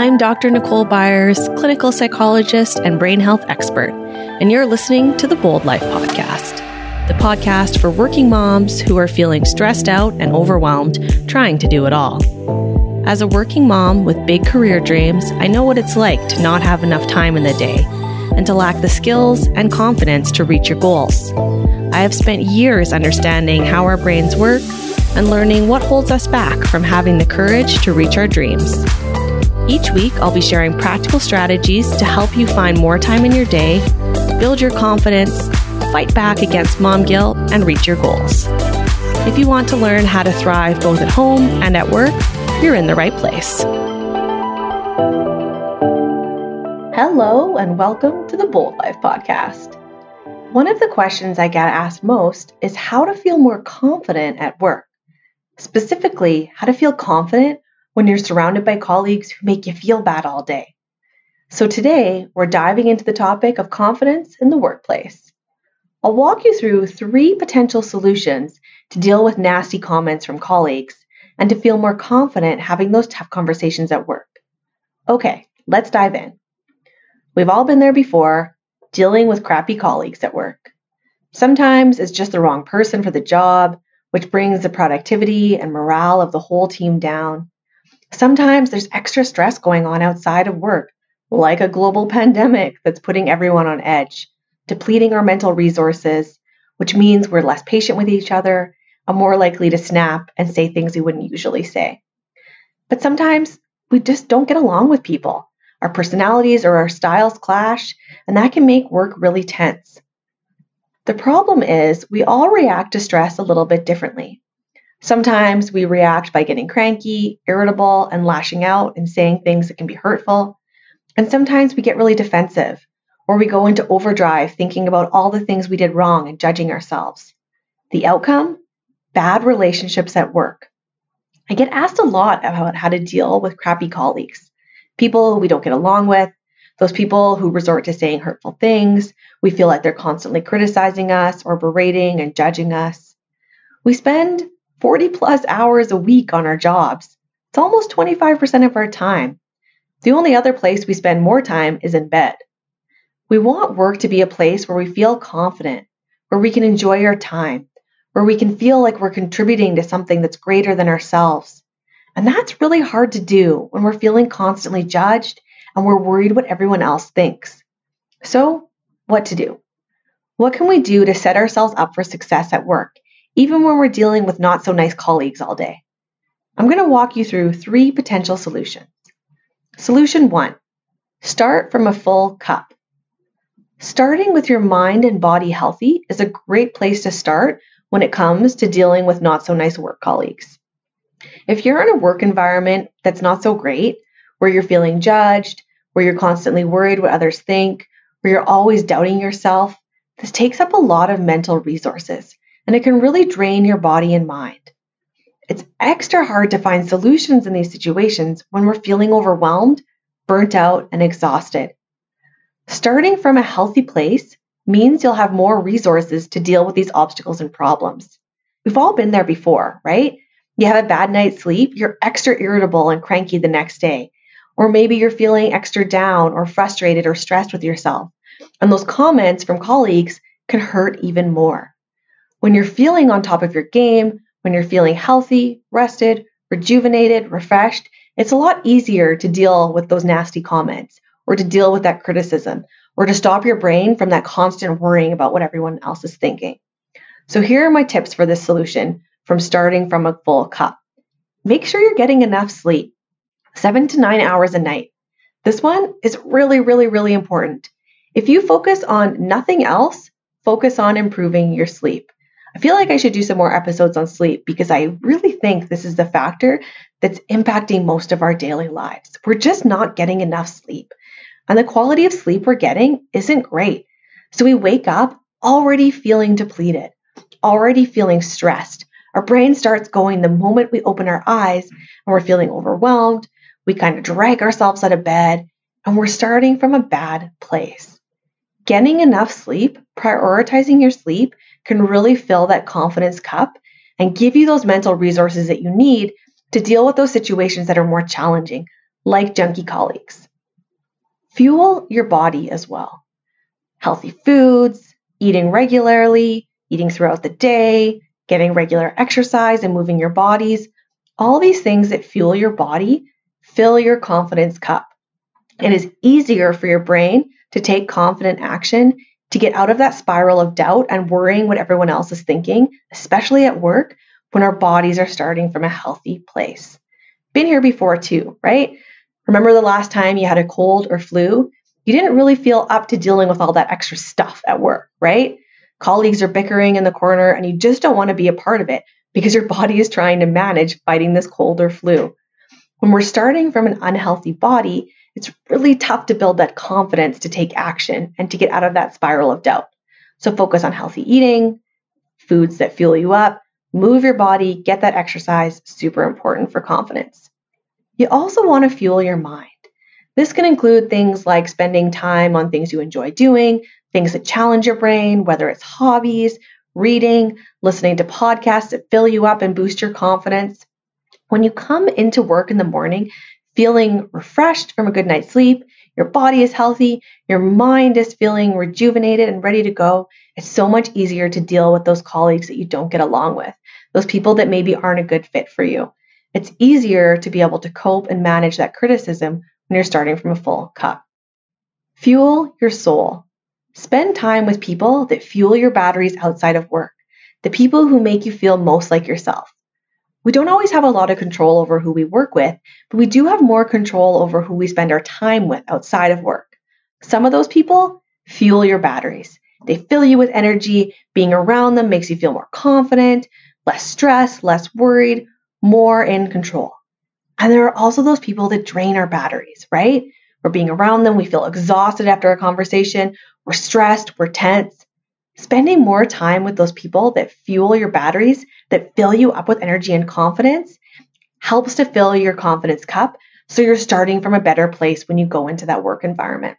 I'm Dr. Nicole Byers, clinical psychologist and brain health expert, and you're listening to the Bold Life Podcast, the podcast for working moms who are feeling stressed out and overwhelmed trying to do it all. As a working mom with big career dreams, I know what it's like to not have enough time in the day and to lack the skills and confidence to reach your goals. I have spent years understanding how our brains work and learning what holds us back from having the courage to reach our dreams. Each week, I'll be sharing practical strategies to help you find more time in your day, build your confidence, fight back against mom guilt, and reach your goals. If you want to learn how to thrive both at home and at work, you're in the right place. Hello, and welcome to the Bold Life Podcast. One of the questions I get asked most is how to feel more confident at work. Specifically, how to feel confident when you're surrounded by colleagues who make you feel bad all day. So today, we're diving into the topic of confidence in the workplace. I'll walk you through three potential solutions to deal with nasty comments from colleagues and to feel more confident having those tough conversations at work. Okay, let's dive in. We've all been there before, dealing with crappy colleagues at work. Sometimes it's just the wrong person for the job, which brings the productivity and morale of the whole team down. Sometimes there's extra stress going on outside of work, like a global pandemic that's putting everyone on edge, depleting our mental resources, which means we're less patient with each other and more likely to snap and say things we wouldn't usually say. But sometimes we just don't get along with people. Our personalities or our styles clash, and that can make work really tense. The problem is, we all react to stress a little bit differently. Sometimes we react by getting cranky, irritable, and lashing out and saying things that can be hurtful. And sometimes we get really defensive, or we go into overdrive thinking about all the things we did wrong and judging ourselves. The outcome? Bad relationships at work. I get asked a lot about how to deal with crappy colleagues, people we don't get along with, those people who resort to saying hurtful things. We feel like they're constantly criticizing us or berating and judging us. We spend 40 plus hours a week on our jobs. It's almost 25% of our time. The only other place we spend more time is in bed. We want work to be a place where we feel confident, where we can enjoy our time, where we can feel like we're contributing to something that's greater than ourselves. And that's really hard to do when we're feeling constantly judged and we're worried what everyone else thinks. So, what to do? What can we do to set ourselves up for success at work even when we're dealing with not so nice colleagues all day. I'm going to walk you through three potential solutions. Solution one start from a full cup. Starting with your mind and body healthy is a great place to start when it comes to dealing with not so nice work colleagues. If you're in a work environment that's not so great, where you're feeling judged, where you're constantly worried what others think, where you're always doubting yourself, this takes up a lot of mental resources and it can really drain your body and mind. It's extra hard to find solutions in these situations when we're feeling overwhelmed, burnt out, and exhausted. Starting from a healthy place means you'll have more resources to deal with these obstacles and problems. We've all been there before, right? You have a bad night's sleep, you're extra irritable and cranky the next day. Or maybe you're feeling extra down or frustrated or stressed with yourself. And those comments from colleagues can hurt even more. When you're feeling on top of your game, when you're feeling healthy, rested, rejuvenated, refreshed, it's a lot easier to deal with those nasty comments or to deal with that criticism or to stop your brain from that constant worrying about what everyone else is thinking. So, here are my tips for this solution from starting from a full cup. Make sure you're getting enough sleep, seven to nine hours a night. This one is really, really, really important. If you focus on nothing else, focus on improving your sleep. I feel like I should do some more episodes on sleep because I really think this is the factor that's impacting most of our daily lives. We're just not getting enough sleep. And the quality of sleep we're getting isn't great. So we wake up already feeling depleted, already feeling stressed. Our brain starts going the moment we open our eyes and we're feeling overwhelmed. We kind of drag ourselves out of bed and we're starting from a bad place. Getting enough sleep, prioritizing your sleep, can really fill that confidence cup and give you those mental resources that you need to deal with those situations that are more challenging, like junkie colleagues. Fuel your body as well. Healthy foods, eating regularly, eating throughout the day, getting regular exercise and moving your bodies, all these things that fuel your body fill your confidence cup. It is easier for your brain to take confident action to get out of that spiral of doubt and worrying what everyone else is thinking, especially at work when our bodies are starting from a healthy place. Been here before too, right? Remember the last time you had a cold or flu? You didn't really feel up to dealing with all that extra stuff at work, right? Colleagues are bickering in the corner and you just don't want to be a part of it because your body is trying to manage fighting this cold or flu. When we're starting from an unhealthy body, it's really tough to build that confidence to take action and to get out of that spiral of doubt. So focus on healthy eating, foods that fuel you up, move your body, get that exercise, super important for confidence. You also want to fuel your mind. This can include things like spending time on things you enjoy doing, things that challenge your brain, whether it's hobbies, reading, listening to podcasts that fill you up and boost your confidence. When you come into work in the morning feeling refreshed from a good night's sleep, your body is healthy, your mind is feeling rejuvenated and ready to go, it's so much easier to deal with those colleagues that you don't get along with, those people that maybe aren't a good fit for you. It's easier to be able to cope and manage that criticism when you're starting from a full cup. Fuel your soul. Spend time with people that fuel your batteries outside of work, the people who make you feel most like yourself. We don't always have a lot of control over who we work with, but we do have more control over who we spend our time with outside of work. Some of those people fuel your batteries. They fill you with energy. Being around them makes you feel more confident, less stressed, less worried, more in control. And there are also those people that drain our batteries, right? We're being around them, we feel exhausted after a conversation, we're stressed, we're tense. Spending more time with those people that fuel your batteries, that fill you up with energy and confidence, helps to fill your confidence cup so you're starting from a better place when you go into that work environment.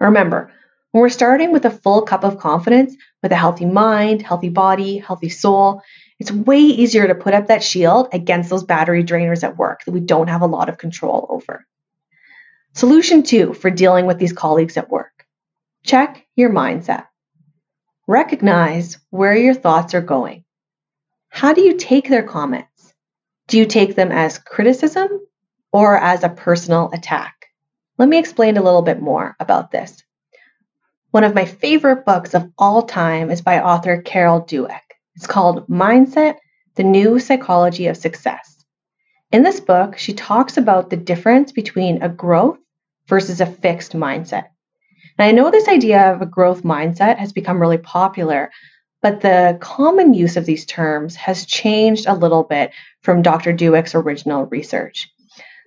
Remember, when we're starting with a full cup of confidence, with a healthy mind, healthy body, healthy soul, it's way easier to put up that shield against those battery drainers at work that we don't have a lot of control over. Solution two for dealing with these colleagues at work check your mindset. Recognize where your thoughts are going. How do you take their comments? Do you take them as criticism or as a personal attack? Let me explain a little bit more about this. One of my favorite books of all time is by author Carol Dweck. It's called Mindset The New Psychology of Success. In this book, she talks about the difference between a growth versus a fixed mindset. And I know this idea of a growth mindset has become really popular, but the common use of these terms has changed a little bit from Dr. Dweck's original research.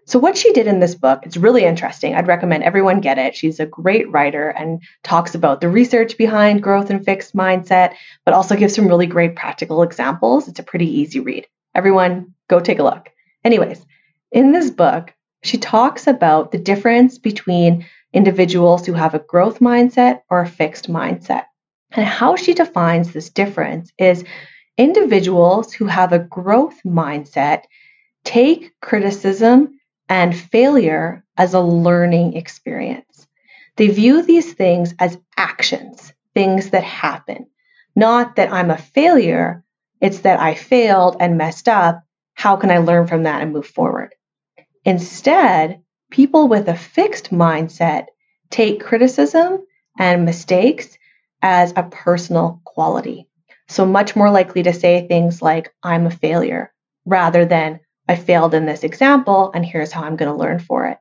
So, what she did in this book, it's really interesting. I'd recommend everyone get it. She's a great writer and talks about the research behind growth and fixed mindset, but also gives some really great practical examples. It's a pretty easy read. Everyone, go take a look. Anyways, in this book, she talks about the difference between individuals who have a growth mindset or a fixed mindset. And how she defines this difference is individuals who have a growth mindset take criticism and failure as a learning experience. They view these things as actions, things that happen, not that I'm a failure, it's that I failed and messed up. How can I learn from that and move forward? Instead, people with a fixed mindset take criticism and mistakes as a personal quality. So, much more likely to say things like, I'm a failure, rather than, I failed in this example, and here's how I'm going to learn for it.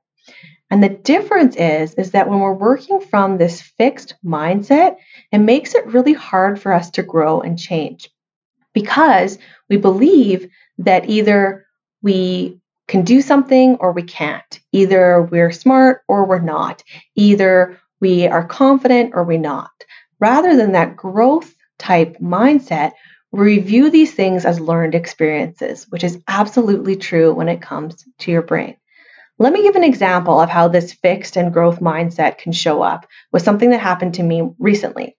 And the difference is, is that when we're working from this fixed mindset, it makes it really hard for us to grow and change because we believe that either we can do something or we can't. Either we're smart or we're not. Either we are confident or we're not. Rather than that growth type mindset, review these things as learned experiences, which is absolutely true when it comes to your brain. Let me give an example of how this fixed and growth mindset can show up with something that happened to me recently.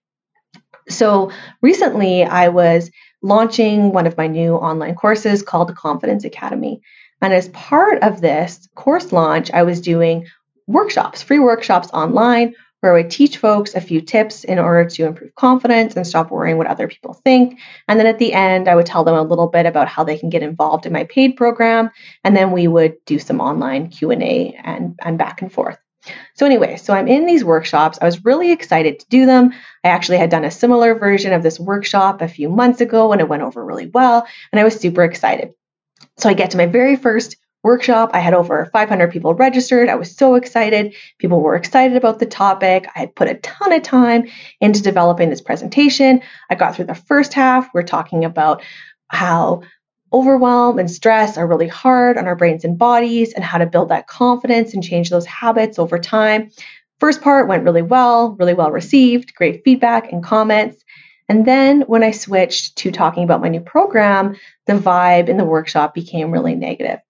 So, recently I was launching one of my new online courses called the Confidence Academy. And as part of this course launch, I was doing workshops, free workshops online where I teach folks a few tips in order to improve confidence and stop worrying what other people think. And then at the end, I would tell them a little bit about how they can get involved in my paid program, and then we would do some online Q&A and, and back and forth. So anyway, so I'm in these workshops. I was really excited to do them. I actually had done a similar version of this workshop a few months ago and it went over really well, and I was super excited. So I get to my very first workshop. I had over 500 people registered. I was so excited. People were excited about the topic. I had put a ton of time into developing this presentation. I got through the first half. We're talking about how overwhelm and stress are really hard on our brains and bodies and how to build that confidence and change those habits over time. First part went really well, really well received, great feedback and comments. And then when I switched to talking about my new program, the vibe in the workshop became really negative.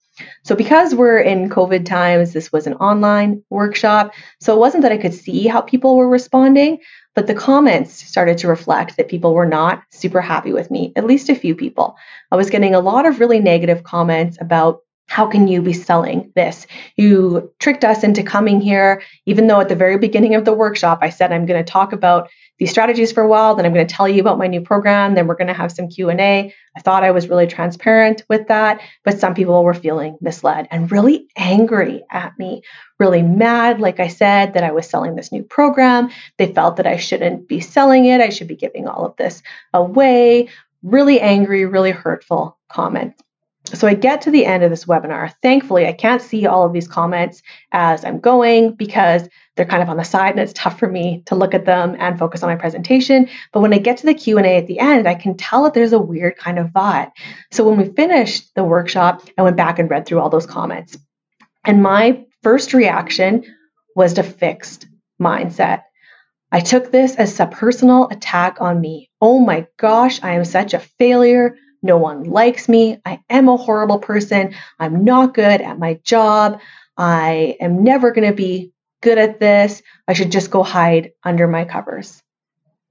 So, because we're in COVID times, this was an online workshop. So, it wasn't that I could see how people were responding, but the comments started to reflect that people were not super happy with me, at least a few people. I was getting a lot of really negative comments about how can you be selling this? You tricked us into coming here, even though at the very beginning of the workshop, I said I'm going to talk about these strategies for a while then i'm going to tell you about my new program then we're going to have some q&a i thought i was really transparent with that but some people were feeling misled and really angry at me really mad like i said that i was selling this new program. They felt that i shouldn't be selling it i should be giving all of this away. Really angry really hurtful comments so I get to the end of this webinar. Thankfully, I can't see all of these comments as I'm going because they're kind of on the side and it's tough for me to look at them and focus on my presentation. But when I get to the Q&A at the end, I can tell that there's a weird kind of vibe. So when we finished the workshop, I went back and read through all those comments. And my first reaction was to fixed mindset. I took this as a personal attack on me. Oh my gosh, I am such a failure. No one likes me. I am a horrible person. I'm not good at my job. I am never going to be good at this. I should just go hide under my covers.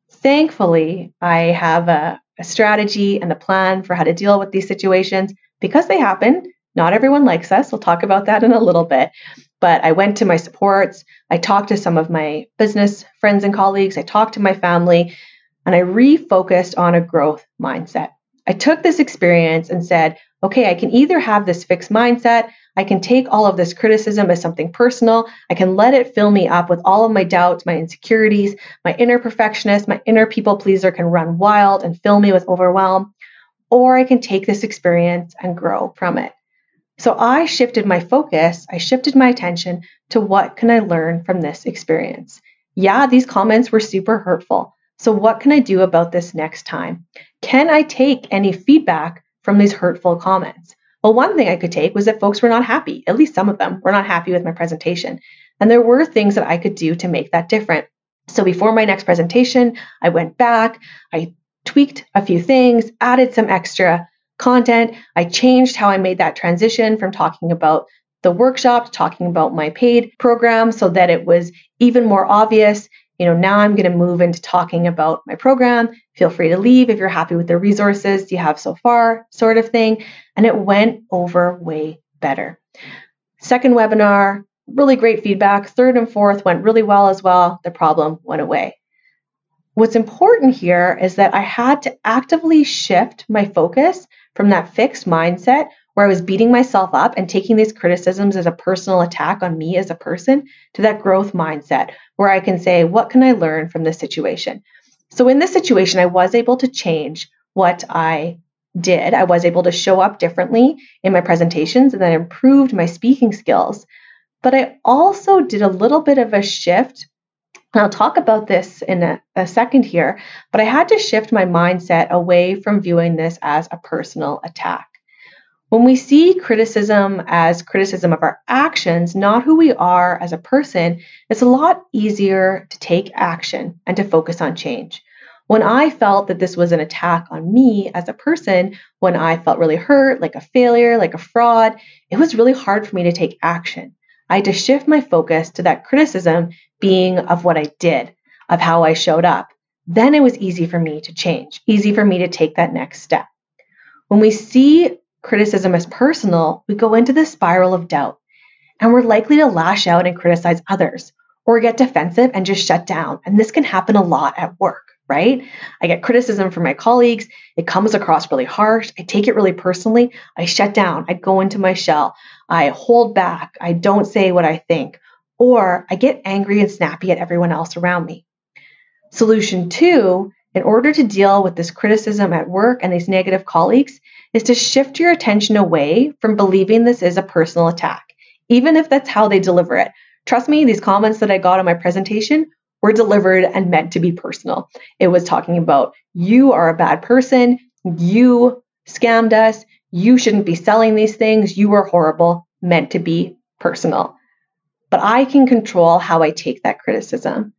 Thankfully, I have a, a strategy and a plan for how to deal with these situations because they happen. Not everyone likes us. We'll talk about that in a little bit. But I went to my supports. I talked to some of my business friends and colleagues. I talked to my family and I refocused on a growth mindset. I took this experience and said, okay, I can either have this fixed mindset, I can take all of this criticism as something personal, I can let it fill me up with all of my doubts, my insecurities, my inner perfectionist, my inner people pleaser can run wild and fill me with overwhelm, or I can take this experience and grow from it. So I shifted my focus, I shifted my attention to what can I learn from this experience. Yeah, these comments were super hurtful. So, what can I do about this next time? Can I take any feedback from these hurtful comments? Well, one thing I could take was that folks were not happy. At least some of them were not happy with my presentation. And there were things that I could do to make that different. So, before my next presentation, I went back, I tweaked a few things, added some extra content. I changed how I made that transition from talking about the workshop talking about my paid program so that it was even more obvious you know, now I'm going to move into talking about my program. Feel free to leave if you're happy with the resources you have so far, sort of thing. And it went over way better. Second webinar, really great feedback. Third and fourth went really well as well. The problem went away. What's important here is that I had to actively shift my focus from that fixed mindset where I was beating myself up and taking these criticisms as a personal attack on me as a person to that growth mindset where I can say, what can I learn from this situation? So in this situation, I was able to change what I did. I was able to show up differently in my presentations and that improved my speaking skills. But I also did a little bit of a shift. And I'll talk about this in a, a second here, but I had to shift my mindset away from viewing this as a personal attack. When we see criticism as criticism of our actions, not who we are as a person, it's a lot easier to take action and to focus on change. When I felt that this was an attack on me as a person, when I felt really hurt, like a failure, like a fraud, it was really hard for me to take action. I had to shift my focus to that criticism being of what I did, of how I showed up. Then it was easy for me to change, easy for me to take that next step. When we see criticism as personal, we go into the spiral of doubt and we're likely to lash out and criticize others or get defensive and just shut down. And this can happen a lot at work, right? I get criticism from my colleagues. It comes across really harsh. I take it really personally. I shut down. I go into my shell. I hold back. I don't say what I think. Or I get angry and snappy at everyone else around me. Solution two, in order to deal with this criticism at work and these negative colleagues, is to shift your attention away from believing this is a personal attack, even if that's how they deliver it. Trust me, these comments that I got on my presentation were delivered and meant to be personal. It was talking about you are a bad person, you scammed us, you shouldn't be selling these things, you are horrible, meant to be personal. But I can control how I take that criticism.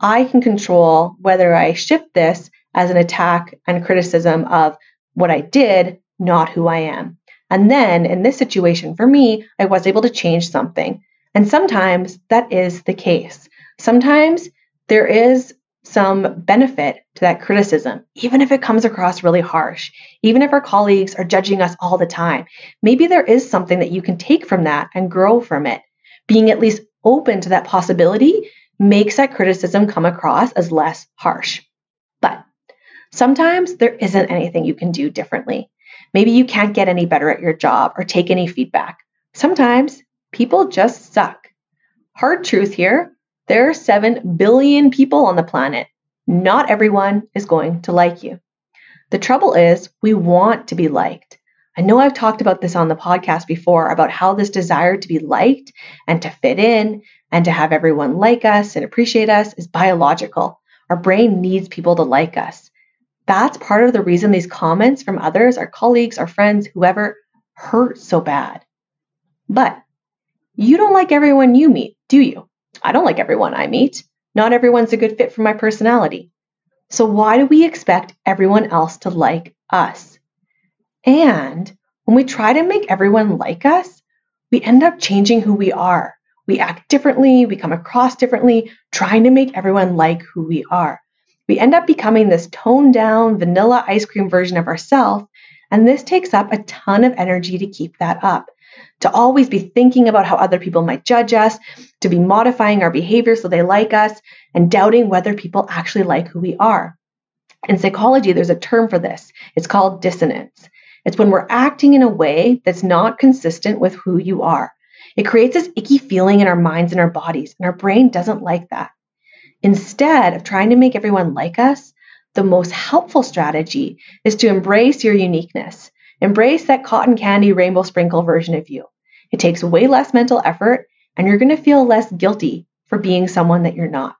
I can control whether I shift this as an attack and criticism of what I did, not who I am. And then in this situation, for me, I was able to change something. And sometimes that is the case. Sometimes there is some benefit to that criticism, even if it comes across really harsh, even if our colleagues are judging us all the time. Maybe there is something that you can take from that and grow from it. Being at least open to that possibility makes that criticism come across as less harsh. Sometimes there isn't anything you can do differently. Maybe you can't get any better at your job or take any feedback. Sometimes people just suck. Hard truth here there are 7 billion people on the planet. Not everyone is going to like you. The trouble is, we want to be liked. I know I've talked about this on the podcast before about how this desire to be liked and to fit in and to have everyone like us and appreciate us is biological. Our brain needs people to like us. That's part of the reason these comments from others, our colleagues, our friends, whoever, hurt so bad. But you don't like everyone you meet, do you? I don't like everyone I meet. Not everyone's a good fit for my personality. So why do we expect everyone else to like us? And when we try to make everyone like us, we end up changing who we are. We act differently, we come across differently, trying to make everyone like who we are. We end up becoming this toned down, vanilla ice cream version of ourselves, and this takes up a ton of energy to keep that up to always be thinking about how other people might judge us, to be modifying our behavior so they like us, and doubting whether people actually like who we are. In psychology, there's a term for this. It's called dissonance. It's when we're acting in a way that's not consistent with who you are. It creates this icky feeling in our minds and our bodies, and our brain doesn't like that. Instead of trying to make everyone like us, the most helpful strategy is to embrace your uniqueness. Embrace that cotton candy rainbow sprinkle version of you. It takes way less mental effort, and you're going to feel less guilty for being someone that you're not.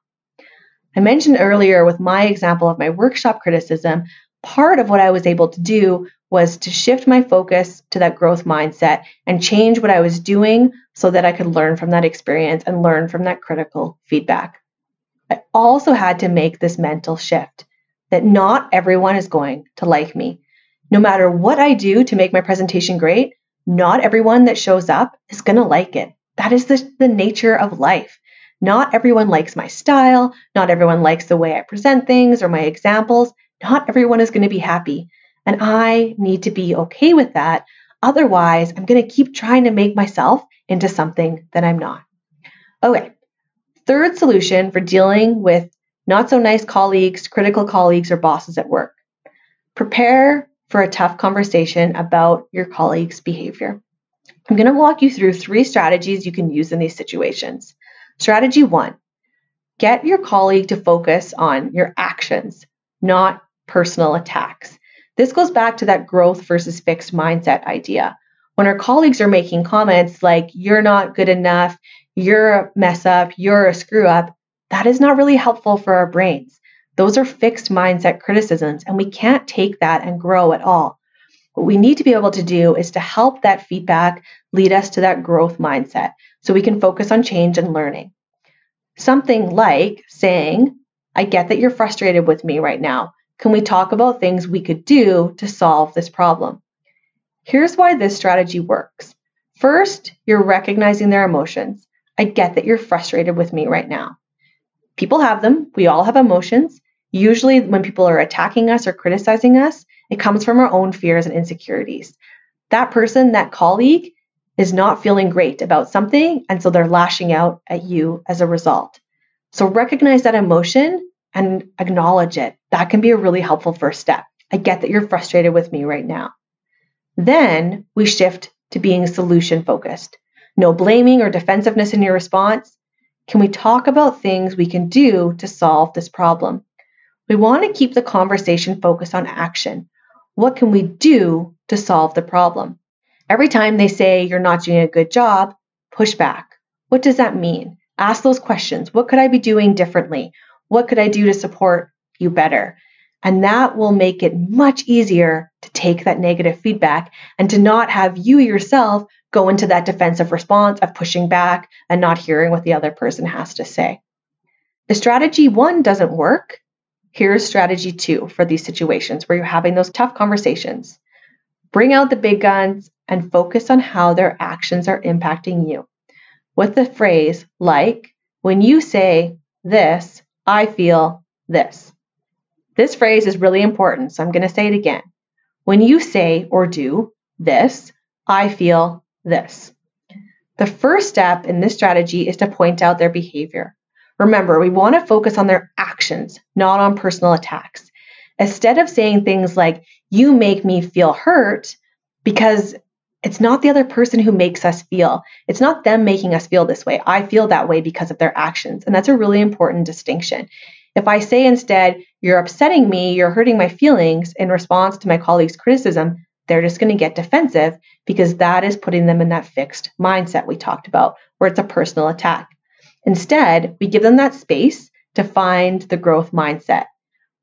I mentioned earlier with my example of my workshop criticism, part of what I was able to do was to shift my focus to that growth mindset and change what I was doing so that I could learn from that experience and learn from that critical feedback. I also had to make this mental shift that not everyone is going to like me. No matter what I do to make my presentation great, not everyone that shows up is going to like it. That is the, the nature of life. Not everyone likes my style. Not everyone likes the way I present things or my examples. Not everyone is going to be happy. And I need to be okay with that. Otherwise, I'm going to keep trying to make myself into something that I'm not. Okay. Third solution for dealing with not so nice colleagues, critical colleagues, or bosses at work. Prepare for a tough conversation about your colleague's behavior. I'm going to walk you through three strategies you can use in these situations. Strategy one get your colleague to focus on your actions, not personal attacks. This goes back to that growth versus fixed mindset idea. When our colleagues are making comments like, you're not good enough, you're a mess up, you're a screw up, that is not really helpful for our brains. Those are fixed mindset criticisms, and we can't take that and grow at all. What we need to be able to do is to help that feedback lead us to that growth mindset so we can focus on change and learning. Something like saying, I get that you're frustrated with me right now. Can we talk about things we could do to solve this problem? Here's why this strategy works. First, you're recognizing their emotions. I get that you're frustrated with me right now. People have them. We all have emotions. Usually, when people are attacking us or criticizing us, it comes from our own fears and insecurities. That person, that colleague, is not feeling great about something, and so they're lashing out at you as a result. So recognize that emotion and acknowledge it. That can be a really helpful first step. I get that you're frustrated with me right now. Then we shift to being solution focused. No blaming or defensiveness in your response. Can we talk about things we can do to solve this problem? We want to keep the conversation focused on action. What can we do to solve the problem? Every time they say you're not doing a good job, push back. What does that mean? Ask those questions. What could I be doing differently? What could I do to support you better? And that will make it much easier take that negative feedback and to not have you yourself go into that defensive response of pushing back and not hearing what the other person has to say. If strategy one doesn't work, here's strategy two for these situations where you're having those tough conversations. Bring out the big guns and focus on how their actions are impacting you. With the phrase like, when you say this, I feel this. This phrase is really important, so I'm going to say it again. When you say or do this, I feel this. The first step in this strategy is to point out their behavior. Remember, we want to focus on their actions, not on personal attacks. Instead of saying things like, you make me feel hurt, because it's not the other person who makes us feel. It's not them making us feel this way. I feel that way because of their actions. And that's a really important distinction. If I say instead, you're upsetting me, you're hurting my feelings in response to my colleague's criticism, they're just going to get defensive because that is putting them in that fixed mindset we talked about, where it's a personal attack. Instead, we give them that space to find the growth mindset.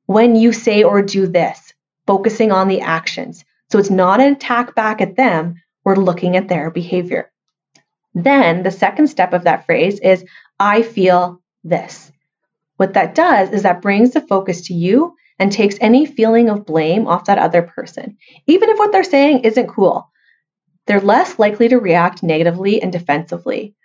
When you say or do this, focusing on the actions. So it's not an attack back at them, we're looking at their behavior. Then the second step of that phrase is, I feel this. What that does is that brings the focus to you and takes any feeling of blame off that other person. Even if what they're saying isn't cool, they're less likely to react negatively and defensively.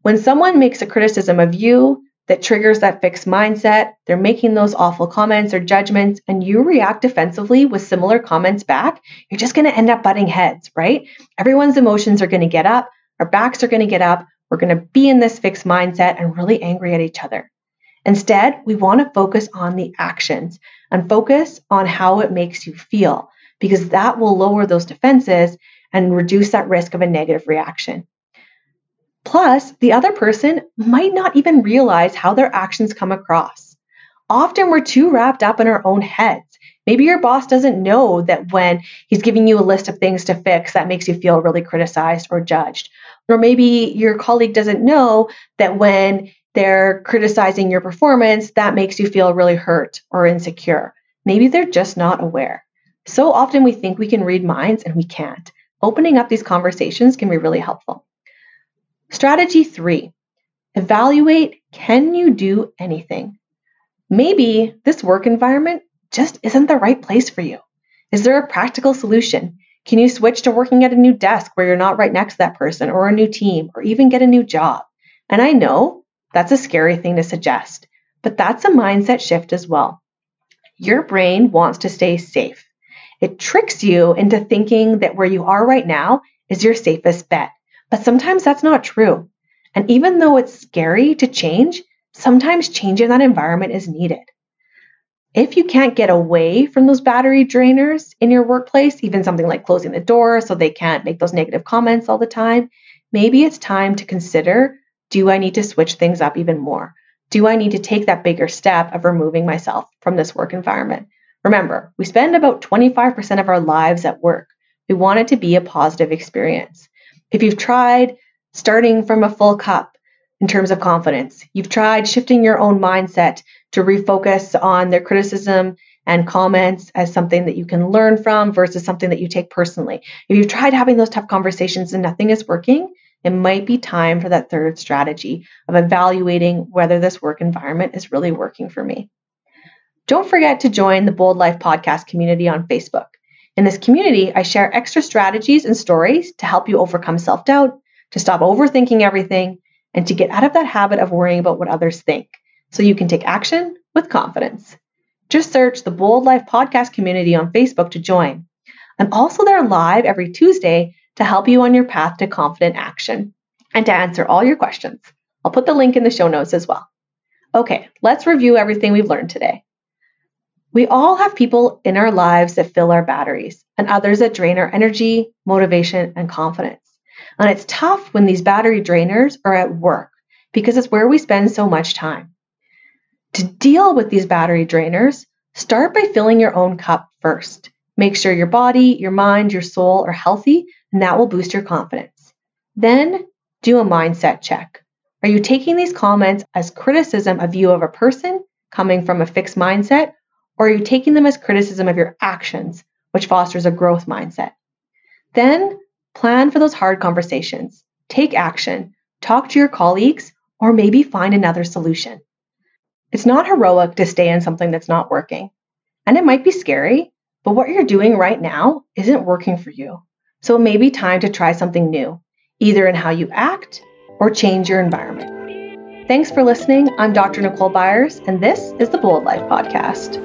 When someone makes a criticism of you that triggers that fixed mindset, they're making those awful comments or judgments, and you react defensively with similar comments back, you're just going to end up butting heads, right? Everyone's emotions are going to get up, our backs are going to get up, we're going to be in this fixed mindset and really angry at each other. Instead, we want to focus on the actions and focus on how it makes you feel because that will lower those defenses and reduce that risk of a negative reaction. Plus, the other person might not even realize how their actions come across. Often we're too wrapped up in our own heads. Maybe your boss doesn't know that when he's giving you a list of things to fix, that makes you feel really criticized or judged. Or maybe your colleague doesn't know that when they're criticizing your performance, that makes you feel really hurt or insecure. Maybe they're just not aware. So often we think we can read minds and we can't. Opening up these conversations can be really helpful. Strategy three evaluate can you do anything? Maybe this work environment just isn't the right place for you. Is there a practical solution? Can you switch to working at a new desk where you're not right next to that person, or a new team, or even get a new job? And I know that's a scary thing to suggest, but that's a mindset shift as well. Your brain wants to stay safe. It tricks you into thinking that where you are right now is your safest bet. But sometimes that's not true. And even though it's scary to change, sometimes changing that environment is needed. If you can't get away from those battery drainers in your workplace, even something like closing the door so they can't make those negative comments all the time, maybe it's time to consider do I need to switch things up even more? Do I need to take that bigger step of removing myself from this work environment? Remember, we spend about 25% of our lives at work. We want it to be a positive experience. If you've tried starting from a full cup in terms of confidence, you've tried shifting your own mindset to refocus on their criticism and comments as something that you can learn from versus something that you take personally. If you've tried having those tough conversations and nothing is working, it might be time for that third strategy of evaluating whether this work environment is really working for me. Don't forget to join the Bold Life podcast community on Facebook. In this community, I share extra strategies and stories to help you overcome self doubt, to stop overthinking everything, and to get out of that habit of worrying about what others think so you can take action with confidence. Just search the Bold Life podcast community on Facebook to join. I'm also there live every Tuesday to help you on your path to confident action and to answer all your questions. I'll put the link in the show notes as well. Okay, let's review everything we've learned today. We all have people in our lives that fill our batteries and others that drain our energy, motivation, and confidence. And it's tough when these battery drainers are at work because it's where we spend so much time. To deal with these battery drainers, start by filling your own cup first. Make sure your body, your mind, your soul are healthy, and that will boost your confidence. Then do a mindset check. Are you taking these comments as criticism of you of a person coming from a fixed mindset, or are you taking them as criticism of your actions, which fosters a growth mindset? Then plan for those hard conversations. Take action. Talk to your colleagues, or maybe find another solution. It's not heroic to stay in something that's not working. And it might be scary, but what you're doing right now isn't working for you. So it may be time to try something new, either in how you act or change your environment. Thanks for listening. I'm Dr. Nicole Byers, and this is the Bold Life Podcast.